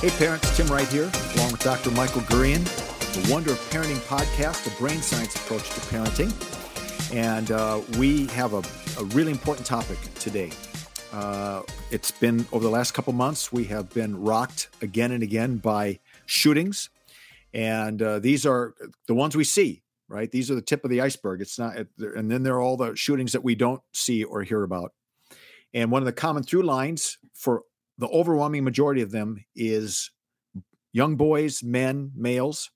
Hey parents, Tim Wright here, along with Dr. Michael Gurian, the Wonder of Parenting podcast, a brain science approach to parenting. And uh, we have a, a, really important topic today. Uh, it's been over the last couple months, we have been rocked again and again by shootings. And uh, these are the ones we see, right? These are the tip of the iceberg. It's not, and then there are all the shootings that we don't see or hear about. And one of the common through lines for the overwhelming majority of them is young boys, men, males.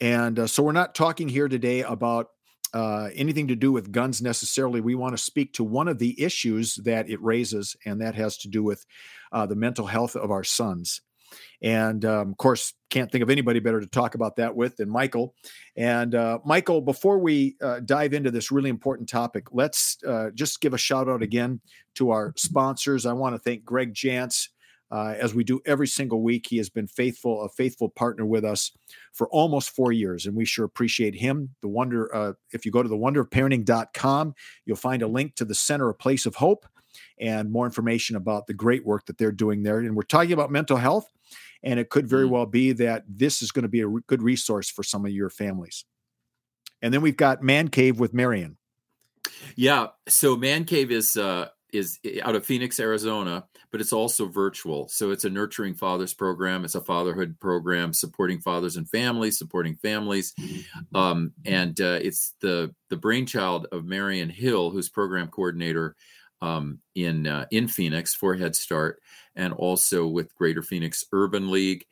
And uh, so we're not talking here today about uh, anything to do with guns necessarily. We want to speak to one of the issues that it raises, and that has to do with uh, the mental health of our sons. And um, of course, can't think of anybody better to talk about that with than Michael. And uh, Michael, before we uh, dive into this really important topic, let's uh, just give a shout out again to our sponsors. I want to thank Greg Jantz. Uh, as we do every single week, he has been faithful, a faithful partner with us for almost four years, and we sure appreciate him. The wonder, uh, if you go to the wonderofparenting.com, you'll find a link to the Center, a place of hope, and more information about the great work that they're doing there. And we're talking about mental health. And it could very mm. well be that this is going to be a good resource for some of your families. And then we've got Man Cave with Marion. Yeah. So Man Cave is uh, is out of Phoenix, Arizona, but it's also virtual. So it's a nurturing fathers program. It's a fatherhood program supporting fathers and families, supporting families, um, and uh, it's the the brainchild of Marion Hill, who's program coordinator um, in uh, in Phoenix for Head Start, and also with Greater Phoenix Urban League.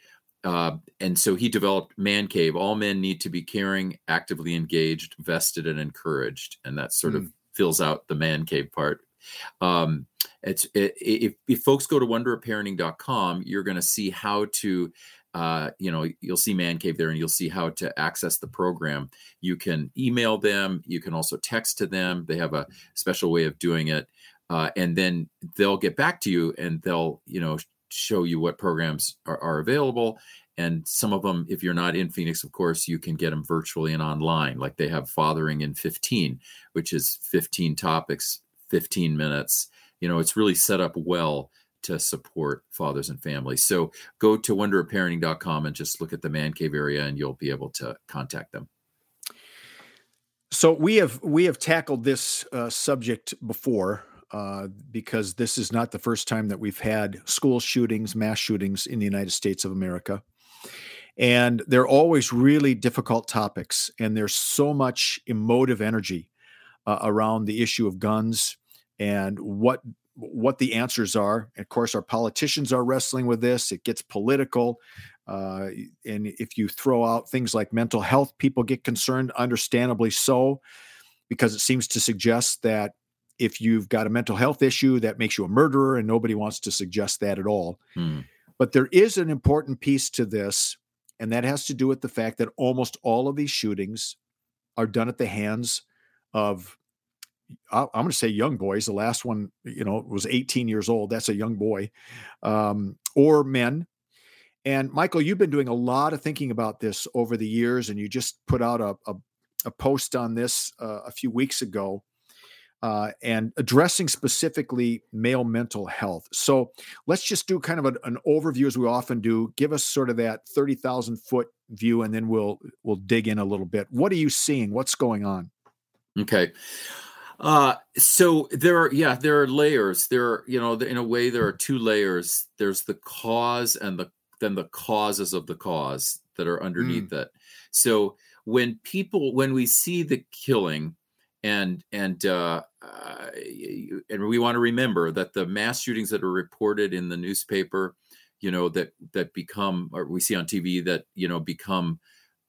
Uh, and so he developed Man Cave. All men need to be caring, actively engaged, vested, and encouraged. And that sort mm. of hmm. fills out the Man Cave part. Um, it's it, if, if folks go to wonderofparenting.com, you're going to see how to uh, you know, you'll see Man Cave there and you'll see how to access the program. You can email them, you can also text to them. They have a special way of doing it uh, and then they'll get back to you and they'll you know show you what programs are, are, available. And some of them if you're not in phoenix of course you can get them virtually and online. Like they have fathering in 15 which is 15 topics 15 minutes. You know it's really set up well to support fathers and families. So go to wonderofparenting.com and just look at the man cave area and you'll be able to contact them. So we have we have tackled this uh, subject before uh, because this is not the first time that we've had school shootings, mass shootings in the United States of America. And they're always really difficult topics, and there's so much emotive energy uh, around the issue of guns and what what the answers are. Of course, our politicians are wrestling with this. It gets political. Uh, and if you throw out things like mental health, people get concerned, understandably so, because it seems to suggest that if you've got a mental health issue that makes you a murderer and nobody wants to suggest that at all. Hmm. but there is an important piece to this and that has to do with the fact that almost all of these shootings are done at the hands of i'm going to say young boys. The last one you know was 18 years old. That's a young boy um, or men. And michael you've been doing a lot of thinking about this over the years and you just put out a, a, a post on this uh, a few weeks ago uh, and addressing specifically male mental health. So let's just do kind of an, an overview as we often do. Give us sort of that thirty thousand foot view, and then we'll we'll dig in a little bit. What are you seeing? What's going on? Okay. Uh, so there are, yeah, there are layers. There are, you know, in a way, there are two layers. There's the cause and the then the causes of the cause that are underneath mm. it. So when people, when we see the killing, and and uh, uh, and we want to remember that the mass shootings that are reported in the newspaper you know that that become or we see on tv that you know become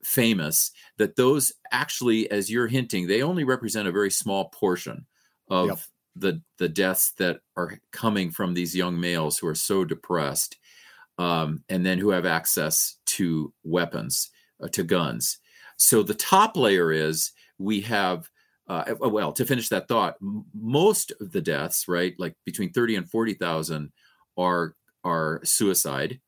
famous that those actually as you're hinting they only represent a very small portion of yep. the the deaths that are coming from these young males who are so depressed um, and then who have access to weapons uh, to guns so the top layer is we have uh, well to finish that thought most of the deaths right like between 30 and 40,000 are are suicide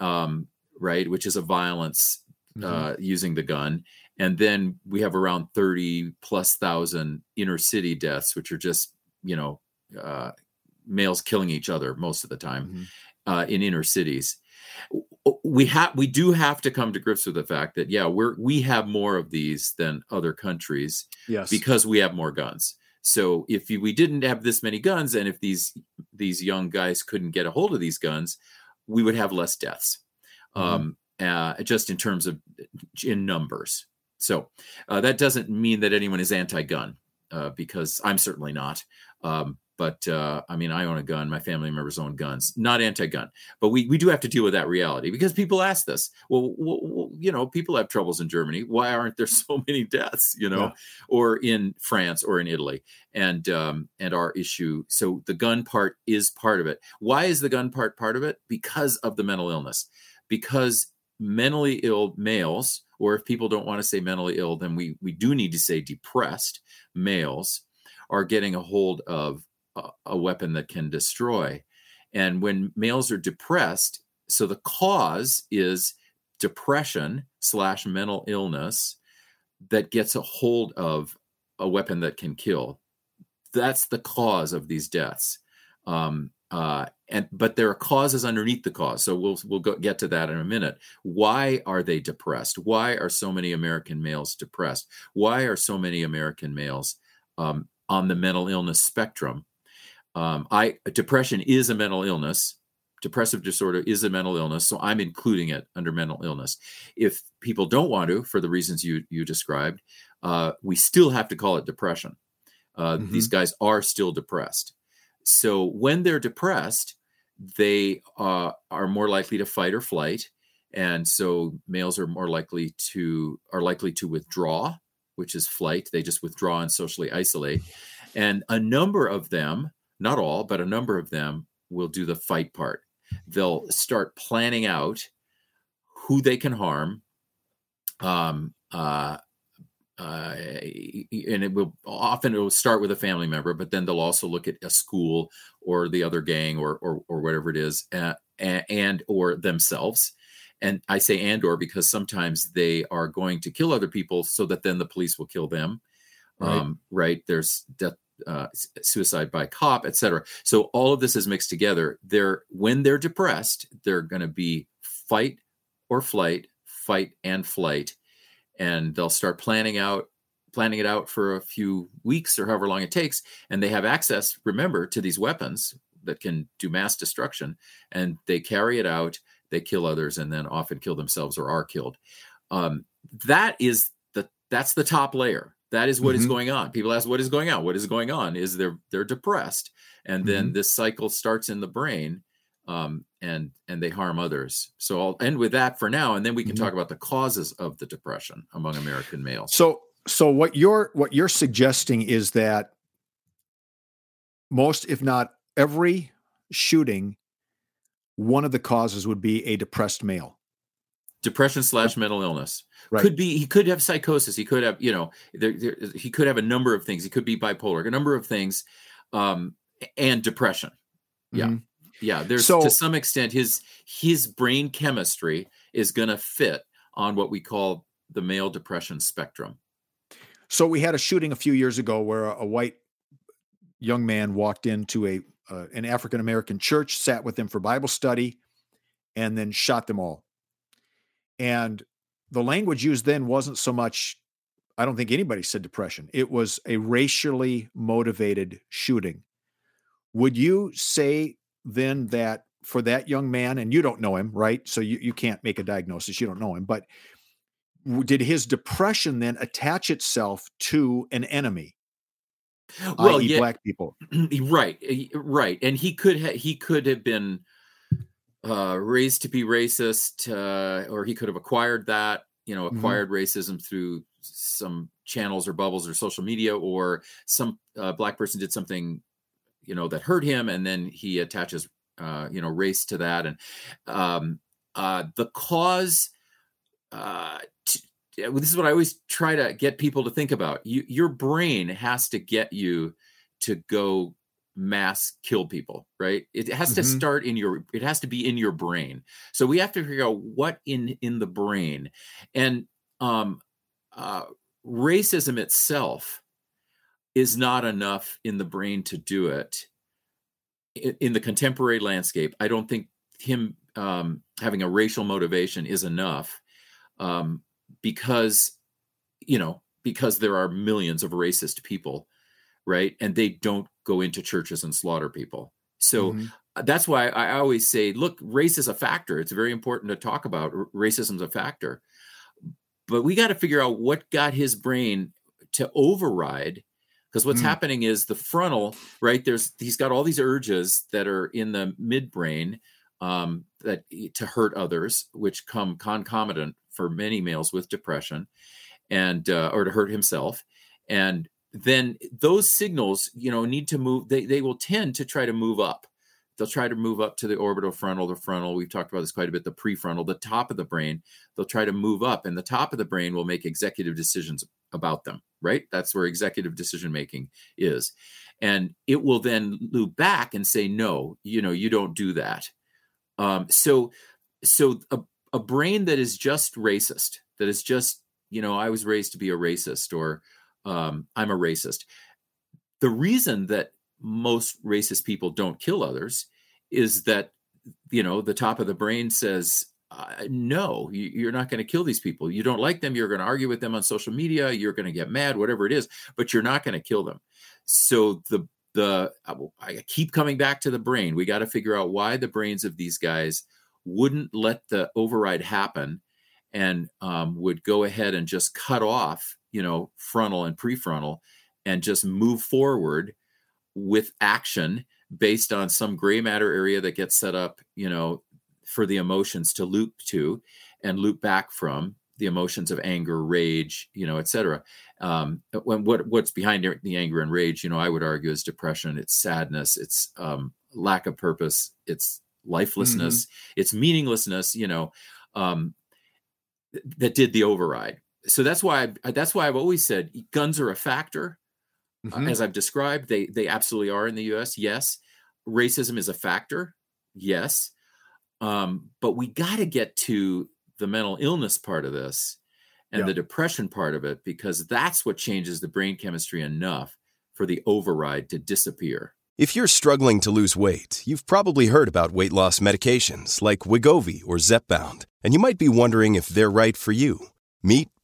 um, right which is a violence mm-hmm. uh, using the gun and then we have around 30 plus thousand inner city deaths which are just you know uh, males killing each other most of the time mm-hmm. uh, in inner cities we have we do have to come to grips with the fact that yeah we're we have more of these than other countries yes. because we have more guns. So if we didn't have this many guns and if these these young guys couldn't get a hold of these guns we would have less deaths mm-hmm. um, uh, just in terms of in numbers. So uh, that doesn't mean that anyone is anti-gun uh, because i'm certainly not um, but uh, I mean, I own a gun. My family members own guns. Not anti-gun, but we we do have to deal with that reality because people ask this. Well, well you know, people have troubles in Germany. Why aren't there so many deaths? You know, yeah. or in France or in Italy, and um, and our issue. So the gun part is part of it. Why is the gun part part of it? Because of the mental illness. Because mentally ill males, or if people don't want to say mentally ill, then we we do need to say depressed males are getting a hold of a, weapon that can destroy. And when males are depressed, so the cause is depression slash mental illness that gets a hold of a weapon that can kill. That's the cause of these deaths. Um, uh, and but there are causes underneath the cause. So we'll we'll go, get to that in a minute. Why are they depressed? Why are so many American males depressed? Why are so many American males um, on the mental illness spectrum? Um, I depression is a mental illness. Depressive disorder is a mental illness, so I'm including it under mental illness. If people don't want to, for the reasons you you described, uh, we still have to call it depression. Uh, mm-hmm. These guys are still depressed. So when they're depressed, they uh, are more likely to fight or flight, and so males are more likely to are likely to withdraw, which is flight. They just withdraw and socially isolate, and a number of them not all, but a number of them will do the fight part. They'll start planning out who they can harm. Um, uh, uh, and it will often it will start with a family member, but then they'll also look at a school or the other gang or or, or whatever it is, uh, and, and or themselves. And I say and or because sometimes they are going to kill other people so that then the police will kill them. Right. Um, right. There's death uh, suicide by cop, etc. So all of this is mixed together. They're when they're depressed, they're going to be fight or flight, fight and flight, and they'll start planning out planning it out for a few weeks or however long it takes, and they have access. Remember to these weapons that can do mass destruction, and they carry it out. They kill others, and then often kill themselves or are killed. Um, that is the that's the top layer that is what mm-hmm. is going on. People ask, "What is going on? What is going on?" Is they're they're depressed, and then mm-hmm. this cycle starts in the brain, um, and and they harm others. So I'll end with that for now, and then we can mm-hmm. talk about the causes of the depression among American males. So so what you're what you're suggesting is that most, if not every, shooting, one of the causes would be a depressed male depression slash mental illness. Right. could be he could have psychosis. He could have you know there, there, he could have a number of things. He could be bipolar a number of things um and depression. Yeah. Mm-hmm. yeah there's so, to some extent his his brain chemistry is going to fit on what we call the male depression spectrum. So we had a shooting a few years ago where a, a white young man walked into a uh, an african american church sat with them for bible study and then shot them all and the language used then wasn't so much, I don't think anybody said depression. It was a racially motivated shooting. Would you say then that for that young man, and you don't know him, right? So you, you can't make a diagnosis, you don't know him, but did his depression then attach itself to an enemy? Well, yeah, black people. Right, right, and he could ha- he could have been uh, raised to be racist, uh, or he could have acquired that, you know, Mm-hmm. acquired racism through some channels or bubbles or social media, or some uh, black person did something, you know, that hurt him, and then he attaches, uh, you know, race to that, and um, uh, the cause. Uh, t- this is what I always try to get people to think about. You, your brain has to get you to go mass kill people right? It has to Mhm. start in your it has to be in your brain. So we have to figure out what in in the brain. And um uh racism itself is not enough in the brain to do it. In, in the contemporary landscape i don't think him um having a racial motivation is enough um because you know because there are millions of racist people right and they don't go into churches and slaughter people so Mhm. uh, that's why I always say, look, race is a factor. It's very important to talk about. R- Racism's a factor, but we got to figure out what got his brain to override. Because what's Mm. happening is the frontal, right? There's he's got all these urges that are in the midbrain um, that to hurt others, which come concomitant for many males with depression, and uh, or to hurt himself, and then those signals, you know, need to move. They they will tend to try to move up. They'll try to move up to the orbital frontal, the frontal. We've talked about this quite a bit. The prefrontal, the top of the brain. They'll try to move up, and the top of the brain will make executive decisions about them. Right? That's where executive decision making is, and it will then loop back and say, "No, you know, you don't do that." Um, so, so a, a brain that is just racist, that is just, you know, I was raised to be a racist, or um, I'm a racist. The reason that most racist people don't kill others is that you know the top of the brain says uh, no you, you're not going to kill these people. You don't like them you're going to argue with them on social media you're going to get mad whatever it is but you're not going to kill them. So the the I I keep coming back to the brain. We got to figure out why the brains of these guys wouldn't let the override happen and um, would go ahead and just cut off you know frontal and prefrontal and just move forward with action based on some gray matter area that gets set up, you know, for the emotions to loop to and loop back from the emotions of anger, rage, you know, et cetera. Um, when what what's behind the anger and rage, you know, I would argue is depression, it's sadness, it's um, lack of purpose, it's lifelessness, it's meaninglessness, you know, um, th- that did the override. So that's why I, that's why I've always said guns are a factor uh, Mhm. as I've described, they they absolutely are in the U.S. Yes, racism is a factor. Yes, um, but we got to get to the mental illness part of this and Yeah. the depression part of it because that's what changes the brain chemistry enough for the override to disappear. If you're struggling to lose weight, you've probably heard about weight loss medications like Wegovy or Zepbound, and you might be wondering if they're right for you. Meet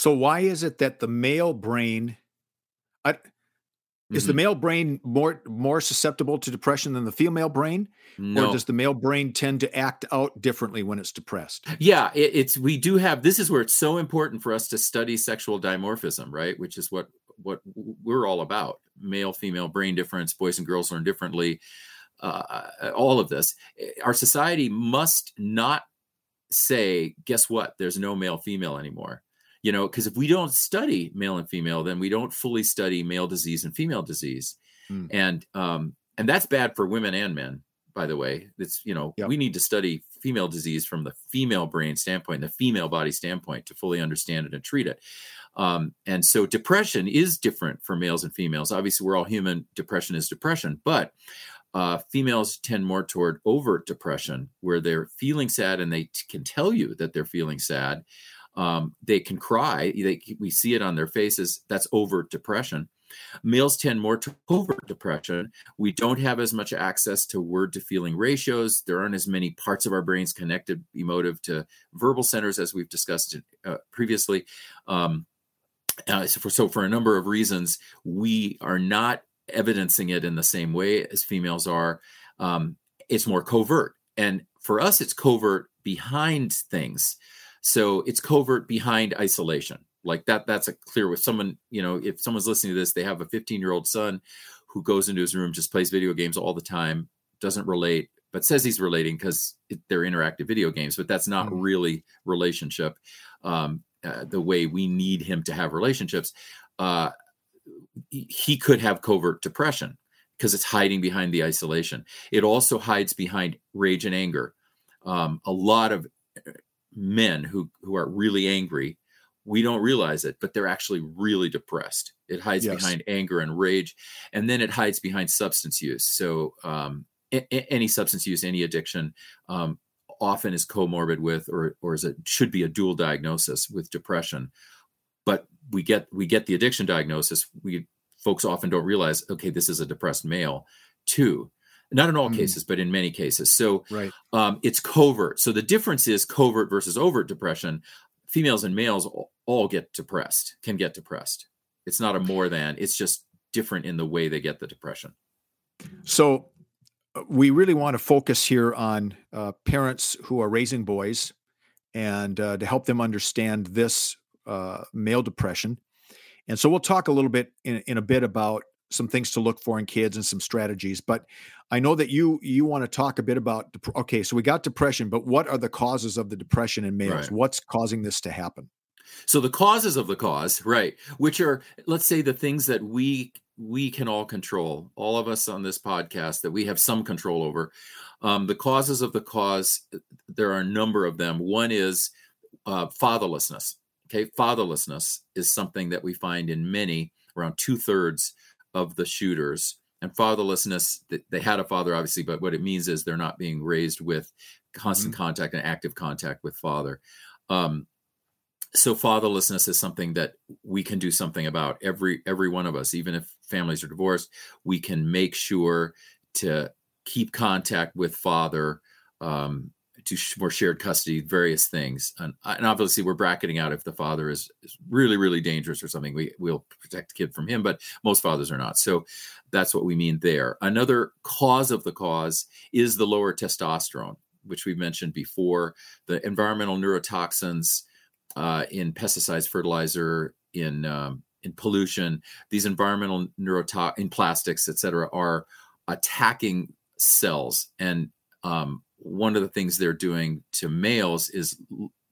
So why is it that the male brain I, is the Mhm. male brain more more susceptible to depression than the female brain, No. or does the male brain tend to act out differently when it's depressed? yeah it, it's we do have this is where it's so important for us to study sexual dimorphism right which is what what we're all about male female brain difference boys and girls learn differently uh, all of this our society must not say guess what there's no male female anymore you know because if we don't study male and female then we don't fully study male disease and female disease Hmm. and um and that's bad for women and men by the way it's you know Yep. we need to study female disease from the female brain standpoint the female body standpoint to fully understand it and treat it Um, and so depression is different for males and females. Obviously, we're all human. Depression is depression, but uh, females tend more toward overt depression, where they're feeling sad and they t- can tell you that they're feeling sad. Um, they can cry. They, we see it on their faces. That's overt depression. Males tend more to covert depression. We don't have as much access to word to feeling ratios. There aren't as many parts of our brains connected emotive to verbal centers as we've discussed uh, previously. Um, uh, so, for, so, for a number of reasons, we are not evidencing it in the same way as females are. Um, it's more covert. And for us, it's covert behind things. So it's covert behind isolation. Like that that's a clear with someone you know if someone's listening to this they have a 15 year old son who goes into his room just plays video games all the time doesn't relate but says he's relating because they're interactive video games but that's not mm-hmm. really relationship um, uh, the way we need him to have relationships. Uh, he could have covert depression because it's hiding behind the isolation. It also hides behind rage and anger. Um, a lot of men who who are really angry we don't realize it, but they're actually really depressed. It hides yes. behind anger and rage, and then it hides behind substance use. So, um, a- any substance use, any addiction, um, often is comorbid with, or or is it should be a dual diagnosis with depression. But we get we get the addiction diagnosis. We folks often don't realize, okay, this is a depressed male, too. Not in all mm. cases, but in many cases. So right. um, it's covert. So the difference is covert versus overt depression females and males all get depressed, can get depressed. It's not a more than, it's just different in the way they get the depression. So uh, we really want to focus here on uh, parents who are raising boys and uh, to help them understand this uh, male depression. And so we'll talk a little bit in, in a bit about some things to look for in kids and some strategies. But I know that you you want to talk a bit about okay, so we got depression, but what are the causes of the depression in males? Right. What's causing this to happen? So the causes of the cause, right, which are let's say the things that we we can all control, all of us on this podcast that we have some control over. Um, the causes of the cause, there are a number of them. One is uh, fatherlessness. Okay, fatherlessness is something that we find in many, around two thirds of the shooters and fatherlessness they had a father obviously but what it means is they're not being raised with constant mm-hmm. contact and active contact with father um, so fatherlessness is something that we can do something about every every one of us even if families are divorced we can make sure to keep contact with father um, to more shared custody, various things, and, uh, and obviously we're bracketing out if the father is, is really really dangerous or something. We will protect the kid from him, but most fathers are not. So that's what we mean there. Another cause of the cause is the lower testosterone, which we mentioned before. The environmental neurotoxins uh, in pesticides, fertilizer, in um, in pollution, these environmental neurotox in plastics, et cetera, are attacking cells and um, one of the things they're doing to males is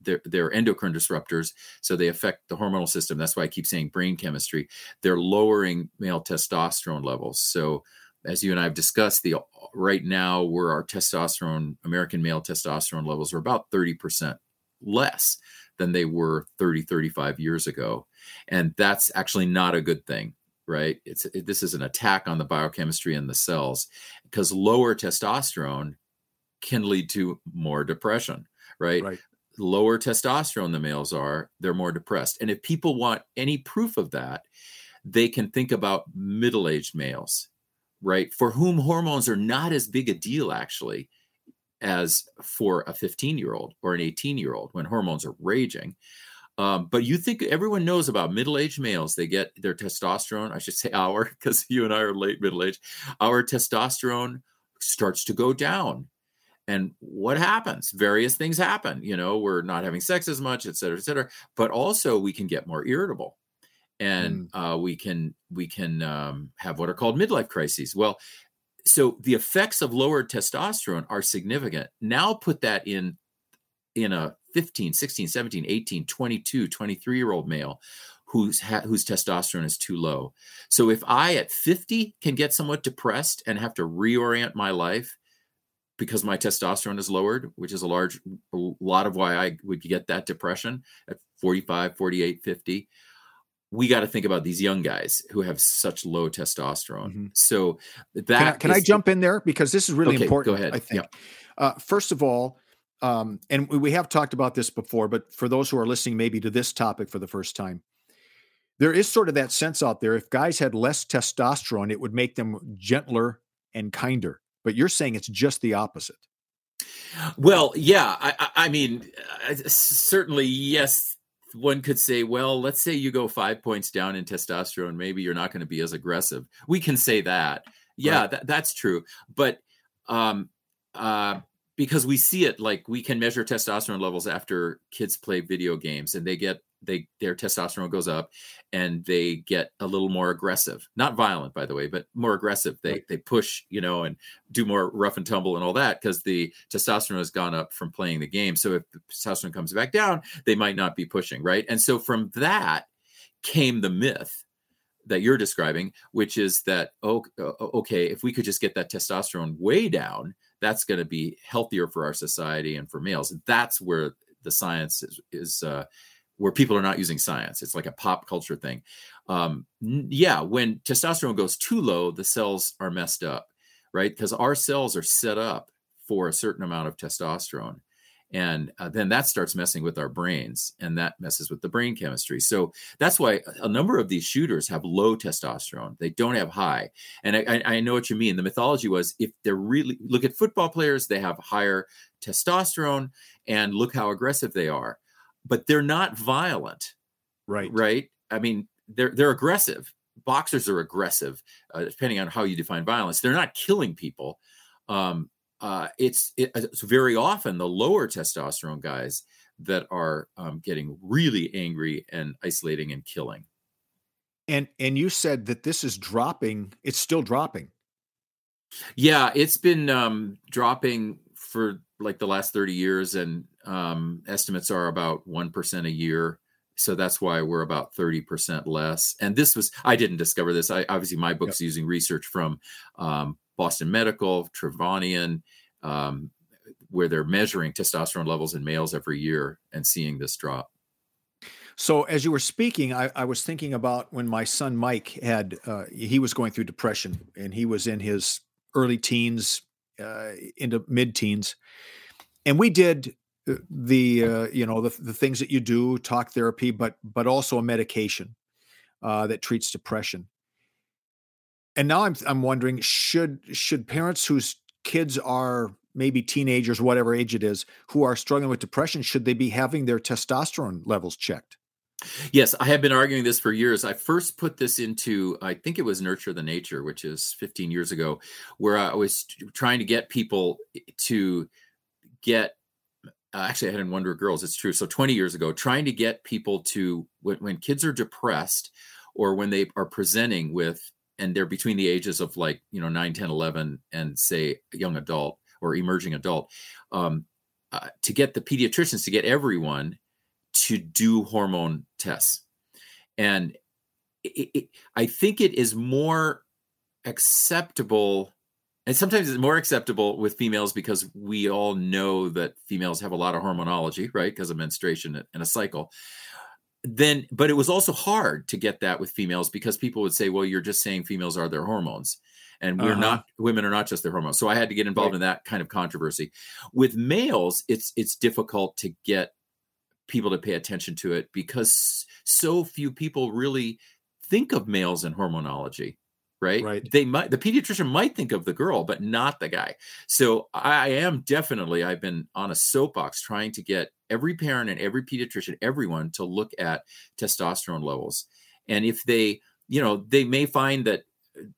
they're, they're, endocrine disruptors, so they affect the hormonal system. That's why I keep saying brain chemistry. They're lowering male testosterone levels. So, as you and I have discussed, the right now where our testosterone, American male testosterone levels are about 30% less than they were 30, 35 years ago. And that's actually not a good thing right? It's it, this is an attack on the biochemistry in the cells because lower testosterone can lead to more depression, right? Right. Lower testosterone the males are, they're more depressed. And if people want any proof of that, they can think about middle aged males, right? For whom hormones are not as big a deal, actually, as for a 15 year old or an 18 year old when hormones are raging. Um, but you think everyone knows about middle aged males, they get their testosterone, I should say our, because you and I are late middle age, our testosterone starts to go down and what happens? Various things happen you know we're not having sex as much et cetera et cetera but also we can get more irritable. And mm. uh, we can we can um, have what are called midlife crises. Well so the effects of lowered testosterone are significant. Now put that in in a 15 16 17 18 22 23 year old male whose ha- whose testosterone is too low. So if i at 50 can get somewhat depressed and have to reorient my life because my testosterone is lowered, which is a large a lot of why I would get that depression at 45, 48, 50. we got to think about these young guys who have such low testosterone. Mm-hmm. So that can, I, can is, I, jump in there because this is really okay, important. Go ahead. I think. Yeah. Uh, first of all, um, and we have talked about this before, but for those who are listening, maybe to this topic for the first time, there is sort of that sense out there. If guys had less testosterone, it would make them gentler and kinder. But you're saying it's just the opposite. Well, yeah. I, I mean, certainly, yes. One could say, well, let's say you go five points down in testosterone, maybe you're not going to be as aggressive. We can say that. Yeah, right. that, that's true. But um, uh, because we see it like we can measure testosterone levels after kids play video games and they get they their testosterone goes up and they get a little more aggressive. Not violent by the way but more aggressive. They they push you know and do more rough and tumble and all that because the testosterone has gone up from playing the game. So if the testosterone comes back down they might not be pushing right? And so from that came the myth that you're describing which is that oh okay if we could just get that testosterone way down that's going to be healthier for our society and for males. That's where the science is, is uh, where people are not using science. It's like a pop culture thing. Um, yeah, when testosterone goes too low, the cells are messed up, right? Because our cells are set up for a certain amount of testosterone. And uh, then that starts messing with our brains, and that messes with the brain chemistry. So that's why a number of these shooters have low testosterone. They don't have high. And I, I know what you mean. The mythology was if they're really look at football players, they have higher testosterone, and look how aggressive they are but they're not violent. Right. Right. I mean, they're they're aggressive. Boxers are aggressive, uh, depending on how you define violence. They're not killing people. Um, uh, it's it, uh, it's very often the lower testosterone guys that are um, getting really angry and isolating and killing. And and you said that this is dropping. It's still dropping. Yeah, it's been um, dropping for like the last 30 years and um, estimates are about 1% a year. So that's why we're about 30% less. And this was i didn't discover this. I obviously my book's yep. using research from um, boston medical trevanian um, where they're measuring testosterone levels in males every year and seeing this drop. So as you were speaking i, I was thinking about when my son mike had uh, he was going through depression and he was in his early teens uh, into mid teens and we did the uh, you know the, the things that you do talk therapy but but also a medication uh, that treats depression. And now i'm i'm wondering should should parents whose kids are maybe teenagers whatever age it is who are struggling with depression should they be having their testosterone levels checked? Yes, I have been arguing this for years. I first put this into, I think it was Nurture the Nature, which is 15 years ago, where I was trying to get people to get uh, actually I had in Wonder Girls. It's true. So 20 years ago, trying to get people to when, when kids are depressed or when they are presenting with and they're between the ages of like you know 9 10 11 and say young adult or emerging adult um, uh, to get the pediatricians to get everyone to do hormone tests and it, it, i think it is more acceptable and sometimes it's more acceptable with females because we all know that females have a lot of hormonology right? Because of menstruation and a cycle. Then but it was also hard to get that with females because people would say well you're just saying females are their hormones. And we're uh-huh. not women are not just their hormones. So i had to get involved right. in that kind of controversy. With males it's it's difficult to get people to pay attention to it because so few people really think of males in hormonology right? Right. They might the pediatrician might think of the girl, but not the guy. So I am definitely I've been on a soapbox trying to get every parent and every pediatrician, everyone to look at testosterone levels. And if they, you know, they may find that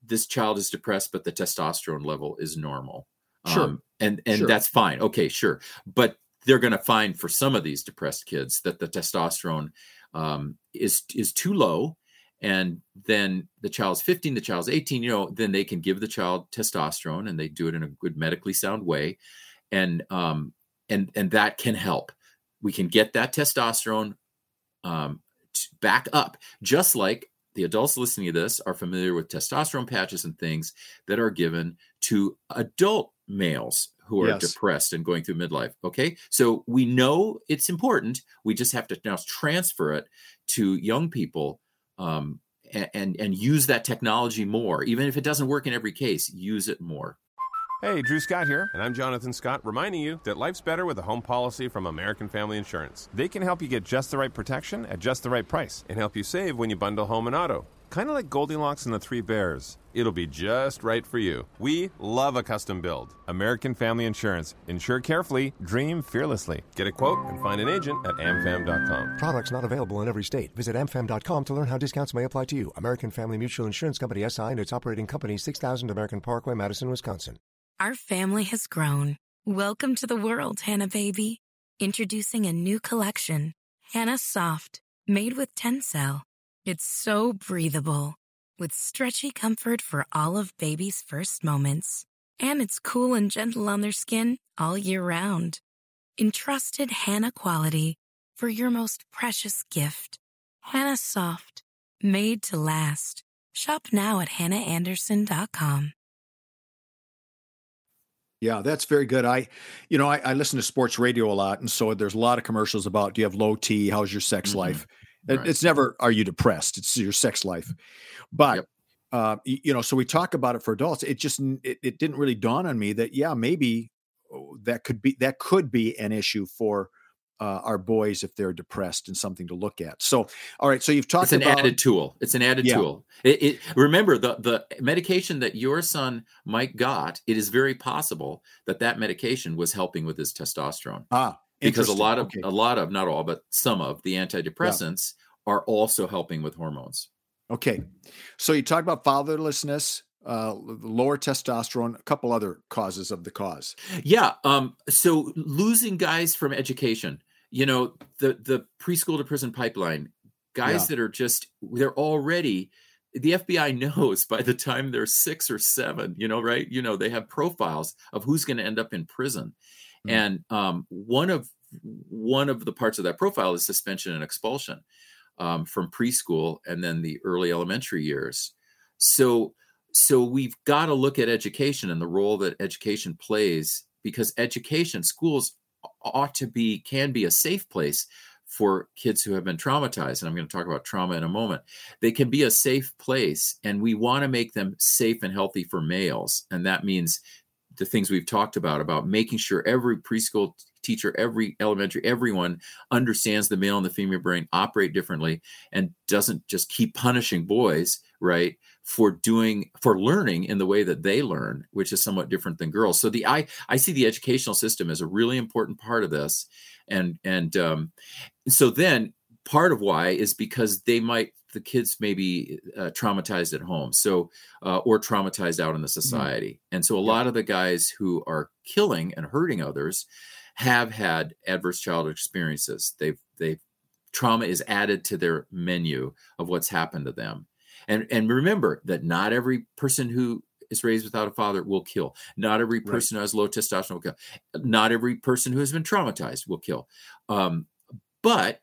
this child is depressed, but the testosterone level is normal. Sure. Um, and and sure. that's fine. Okay, sure. But they're going to find for some of these depressed kids that the testosterone um, is is too low and then the child's 15 the child's 18 you know then they can give the child testosterone and they do it in a good medically sound way and um and and that can help we can get that testosterone um back up just like the adults listening to this are familiar with testosterone patches and things that are given to adult males who are yes. depressed and going through midlife. Okay. So we know it's important. We just have to now transfer it to young people um, and and use that technology more. Even if it doesn't work in every case use it more. Hey drew scott here and i'm jonathan scott reminding you that life's better with a home policy from american family insurance. They can help you get just the right protection at just the right price and help you save when you bundle home and auto kind of like goldilocks and the three bears. It'll be just right for you. We love a custom build. American family insurance. Insure carefully dream fearlessly. Get a quote and find an agent at amfam.com products not available in every state. Visit amfam.com to learn how discounts may apply to you. American family mutual insurance company si and its operating company 6000 american parkway madison wisconsin. Our family has grown. Welcome to the world hanna baby. Introducing a new collection hanna soft made with tencel it's so breathable, with stretchy comfort for all of baby's first moments. And it's cool and gentle on their skin all year round. Entrusted Hanna quality for your most precious gift. Hanna Soft, made to last. Shop now at hannaandersson.com. Yeah, that's very good. I, you know, I, I, listen to sports radio a lot, and so there's a lot of commercials about do you have low T? How's your sex mm-hmm. life? Right. It's never are you depressed? It's your sex life. But yep. uh, you know, so we talk about it for adults. It just it, it didn't really dawn on me that yeah, maybe oh, that could be that could be an issue for uh, our boys if they're depressed and something to look at. So, all right. So you've talked. It's an about, added tool. It's an added yeah. tool. It, it, remember the the medication that your son Mike got. It is very possible that that medication was helping with his testosterone. Ah, because a lot of okay. a lot of not all but some of the antidepressants yeah. are also helping with hormones okay so you talk about fatherlessness uh, lower testosterone a couple other causes of the cause yeah um so losing guys from education you know the the preschool to prison pipeline guys yeah. that are just they're already the FBI knows by the time they're six or seven, you know, right? You know, they have profiles of who's going to end up in prison. Mm-hmm. And um, one of one of the parts of that profile is suspension and expulsion um, from preschool and then the early elementary years. So so we've got to look at education and the role that education plays because education schools ought to be can be a safe place for kids who have been traumatized and i'm going to talk about trauma in a moment they can be a safe place and we want to make them safe and healthy for males and that means the things we've talked about about making sure every preschool teacher every elementary everyone understands the male and the female brain operate differently and doesn't just keep punishing boys right for doing for learning in the way that they learn which is somewhat different than girls. So the i i see the educational system as a really important part of this and and um so then part of why is because they might the kids may be uh, traumatized at home so uh, or traumatized out in the mm-hmm. society mm-hmm. and so a yeah. lot of the guys who are killing and hurting others have had adverse childhood experiences they've they've trauma is added to their menu of what's happened to them and and remember that not every person who is raised without a father will kill. Not every person right. who has low testosterone will kill. Not every person who has been traumatized will kill. Um, but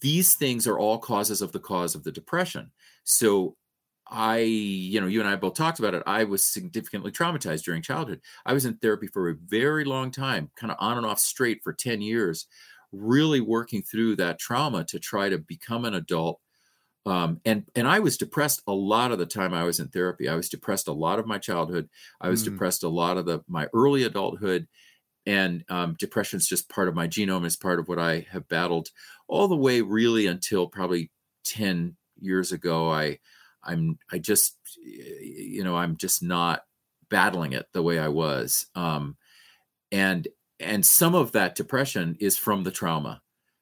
these things are all causes of the cause of the depression. So I, you know, you and I both talked about it. I was significantly traumatized during childhood. I was in therapy for a very long time, kind of on and off straight for 10 years, really working through that trauma to try to become an adult. Um, and and I was depressed a lot of the time I was in therapy. I was depressed a lot of my childhood. I was mm. depressed a lot of the my early adulthood, and um, depression is just part of my genome is part of what i have battled all the way really until probably 10 years ago i i'm i just you know i'm just not battling it the way i was um, and and some of that depression is from the trauma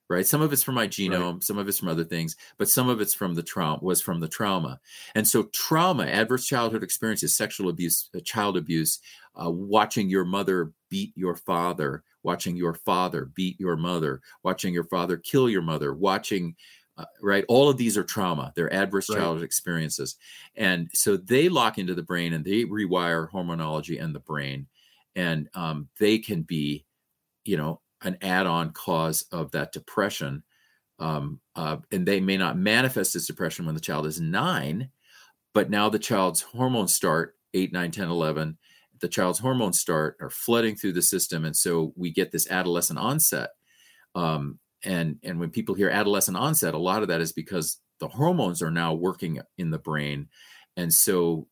right? Some of it's from my genome right. some of it's from other things but some of it's from the trauma was from the trauma. And so trauma adverse childhood experiences sexual abuse uh, child abuse uh, watching your mother beat your father watching your father beat your mother watching your father kill your mother watching uh, right? All of these are trauma. They're adverse right. childhood experiences. And so they lock into the brain and they rewire hormonology and the brain. And um, they can be you know an add-on cause of that depression um, uh, and they may not manifest as depression when the child is nine but now the child's hormones start 8 9 10 11 the child's hormones start are flooding through the system and so we get this adolescent onset um, and and when people hear adolescent onset a lot of that is because the hormones are now working in the brain and so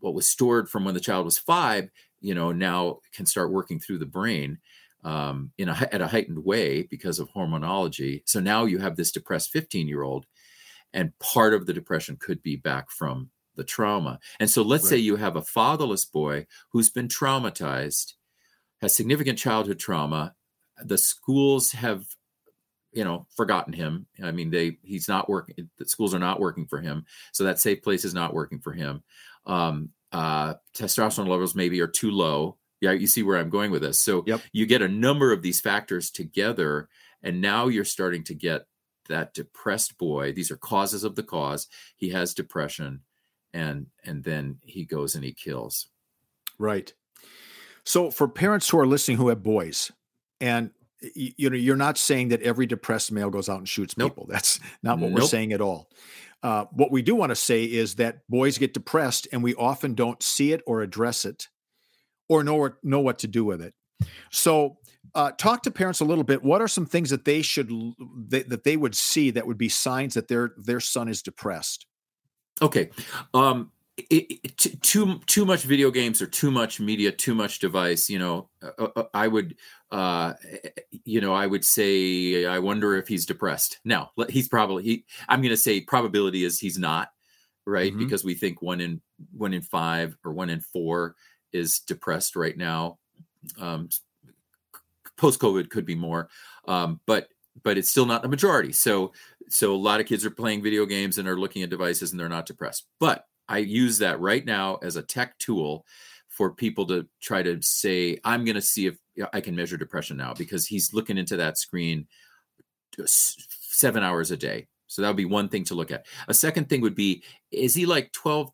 what was stored from when the child was five you know now can start working through the brain um, in a at a heightened way because of hormonology. So now you have this depressed 15 year old and part of the depression could be back from the trauma. And so let's right. say you have a fatherless boy who's been traumatized has significant childhood trauma. The schools have you know forgotten him. I mean they he's not working the schools are not working for him. So that safe place is not working for him. Um uh testosterone levels maybe are too low. Yeah you see where i'm going with this. So yep. you get a number of these factors together and now you're starting to get that depressed boy. These are causes of the cause. He has depression and and then he goes and he kills. Right. So for parents who are listening who have boys and you know you're not saying that every depressed male goes out and shoots nope. people. That's not what nope. we're saying at all uh, what we do want to say is that boys get depressed and we often don't see it or address it or know, know what to do with it. So uh, talk to parents a little bit. What are some things that they should that they would see that would be signs that their their son is depressed? Okay um it, it, too too much video games or too much media, too much device. You know, uh, uh, I would, uh, you know, I would say I wonder if he's depressed. Now he's probably he. I'm going to say probability is he's not right mm-hmm. because we think one in one in five or one in four is depressed right now. Um, Post COVID could be more, um, but but it's still not the majority. So so a lot of kids are playing video games and are looking at devices and they're not depressed. But I use that right now as a tech tool for people to try to say, I'm going to see if I can measure depression now because he's looking into that screen seven hours a day. So that would be one thing to look at. A second thing would be, is he like 12,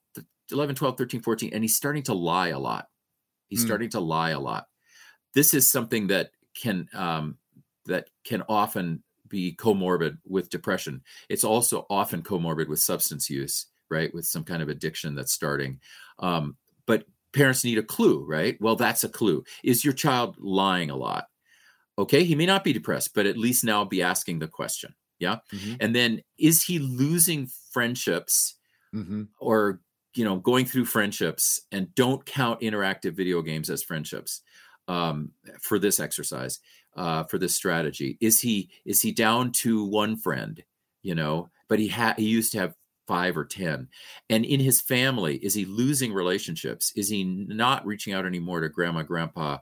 11, 12, 13, 14, and he's starting to lie a lot. He's mm. starting to lie a lot. This is something that can, um, that can often be comorbid with depression. It's also often comorbid with substance use right with some kind of addiction that's starting. Um, but parents need a clue right? Well that's a clue. Is your child lying a lot? Okay he may not be depressed but at least now be asking the question yeah? Mm-hmm. and then is he losing friendships mm-hmm. or you know going through friendships and don't count interactive video games as friendships um, for this exercise uh, for this strategy? Is he is he down to one friend you know? But he had he used to have five or 10? And in his family, is he losing relationships? Is he not reaching out anymore to grandma, grandpa,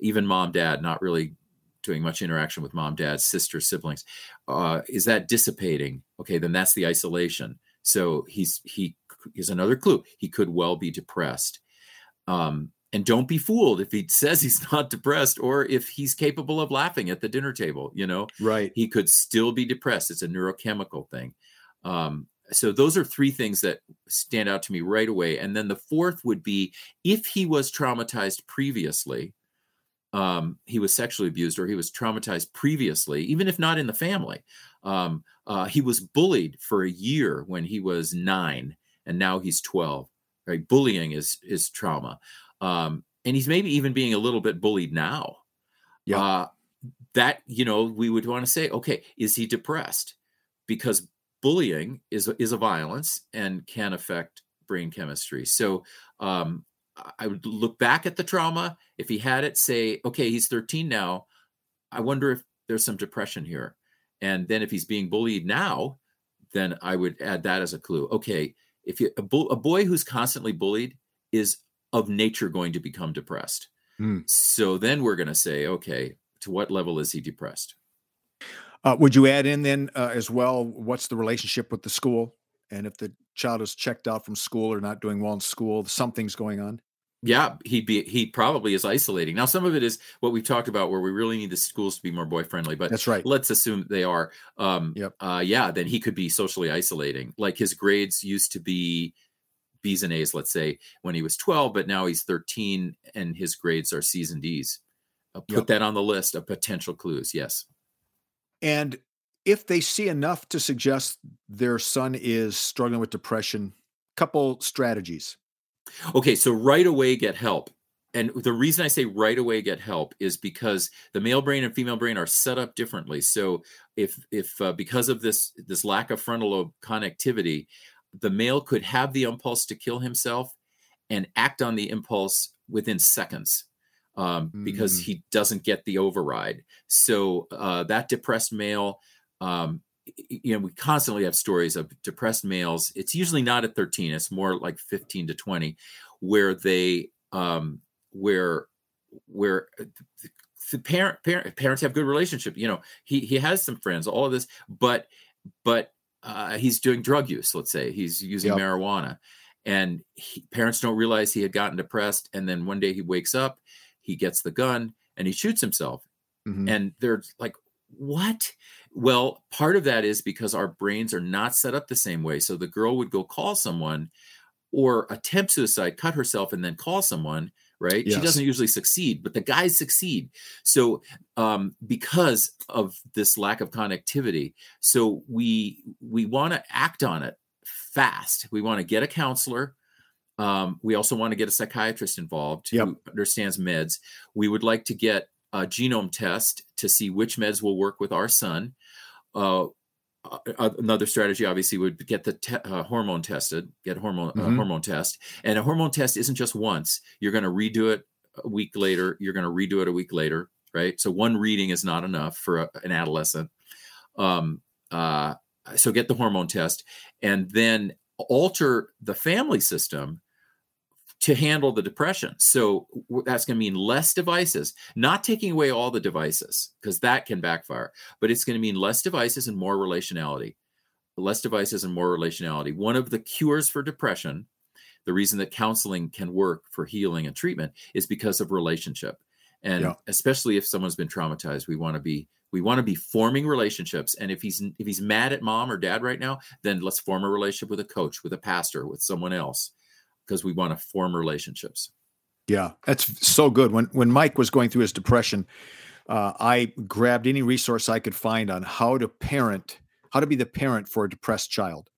even mom, dad, not really doing much interaction with mom, dad, sister, siblings? Uh, is that dissipating? Okay, then that's the isolation. So he's he is another clue. He could well be depressed. Um, and don't be fooled if he says he's not depressed or if he's capable of laughing at the dinner table you know right he could still be depressed it's a neurochemical thing um, so those are three things that stand out to me right away. And then the fourth would be if he was traumatized previously um, he was sexually abused or he was traumatized previously even if not in the family um, uh, he was bullied for a year when he was nine and now he's 12 right? Bullying is is trauma. Um, and he's maybe even being a little bit bullied now. Yeah. Uh, that you know we would want to say okay is he depressed? Because bullying is is a violence and can affect brain chemistry. So um, I would look back at the trauma. If he had it, say, okay, he's 13 now. I wonder if there's some depression here. And then if he's being bullied now, then I would add that as a clue. Okay, if you a, bu- a boy who's constantly bullied is of nature going to become depressed. Mm. So then we're going to say, okay, to what level is he depressed? Uh, would you add in then uh, as well? What's the relationship with the school? And if the child is checked out from school or not doing well in school, something's going on. Yeah, he'd be he probably is isolating. Now, some of it is what we've talked about, where we really need the schools to be more boy friendly. But that's right. Let's assume they are. Um, yep. Uh, yeah, then he could be socially isolating. Like his grades used to be B's and A's, let's say, when he was 12, but now he's 13 and his grades are C's and D's. I'll put yep. that on the list of potential clues. Yes. And if they see enough to suggest their son is struggling with depression, couple strategies. Okay, so right away get help. and the reason I say right away get help is because the male brain and female brain are set up differently. So if if uh, because of this this lack of frontal lobe connectivity, the male could have the impulse to kill himself and act on the impulse within seconds um, mm. because he doesn't get the override. So uh, that depressed male. Um, you know, we constantly have stories of depressed males. It's usually not at 13; it's more like 15 to 20, where they um, where where uh, the parent, parent parents have good relationship you know he he has some friends all of this but but uh, he's doing drug use let's say he's using yep. marijuana and he, parents don't realize he had gotten depressed and then one day he wakes up he gets the gun and he shoots himself mm-hmm. and they're like what well part of that is because our brains are not set up the same way so the girl would go call someone or attempt suicide cut herself and then call someone right? Yes. She doesn't usually succeed, but the guys succeed. So um, because of this lack of connectivity, so we we want to act on it fast. We want to get a counselor. Um, we also want to get a psychiatrist involved yep. who understands meds. We would like to get a genome test to see which meds will work with our son. Uh, uh, uh, another strategy obviously would get the te- uh, hormone tested get hormone uh, mm-hmm. hormone test and a hormone test isn't just once you're going to redo it a week later you're going to redo it a week later right so one reading is not enough for a, an adolescent um, uh, so get the hormone test and then alter the family system to handle the depression. So that's going to mean less devices, not taking away all the devices because that can backfire, but it's going to mean less devices and more relationality. Less devices and more relationality. One of the cures for depression, the reason that counseling can work for healing and treatment is because of relationship. And yeah. especially if someone's been traumatized, we want to be we want to be forming relationships and if he's if he's mad at mom or dad right now then let's form a relationship with a coach with a pastor with someone else because we want to form relationships. Yeah, that's so good. When when Mike was going through his depression, uh, I grabbed any resource I could find on how to parent, how to be the parent for a depressed child.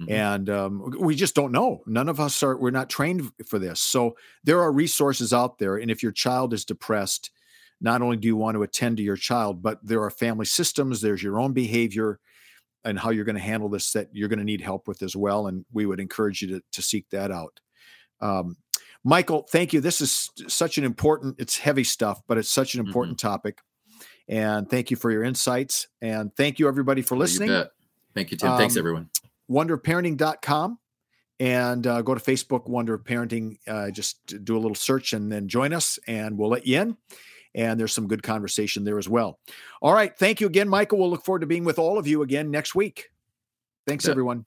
Mm-hmm. And um, we just don't know. None of us are. We're not trained for this. So there are resources out there. And if your child is depressed, not only do you want to attend to your child, but there are family systems. There's your own behavior and how you're going to handle this that you're going to need help with as well. And we would encourage you to to seek that out. Um, Michael, thank you. This is such an important, it's heavy stuff, but it's such an mm-hmm. important mm-hmm. topic. And thank you for your insights. And thank you, everybody, for listening. You thank you, Tim. Um, Thanks, everyone. Wonderparenting.com and uh, go to Facebook, Wonder Parenting. Uh, just do a little search and then join us, and we'll let you in. And there's some good conversation there as well. All right. Thank you again, Michael. We'll look forward to being with all of you again next week. Thanks, everyone.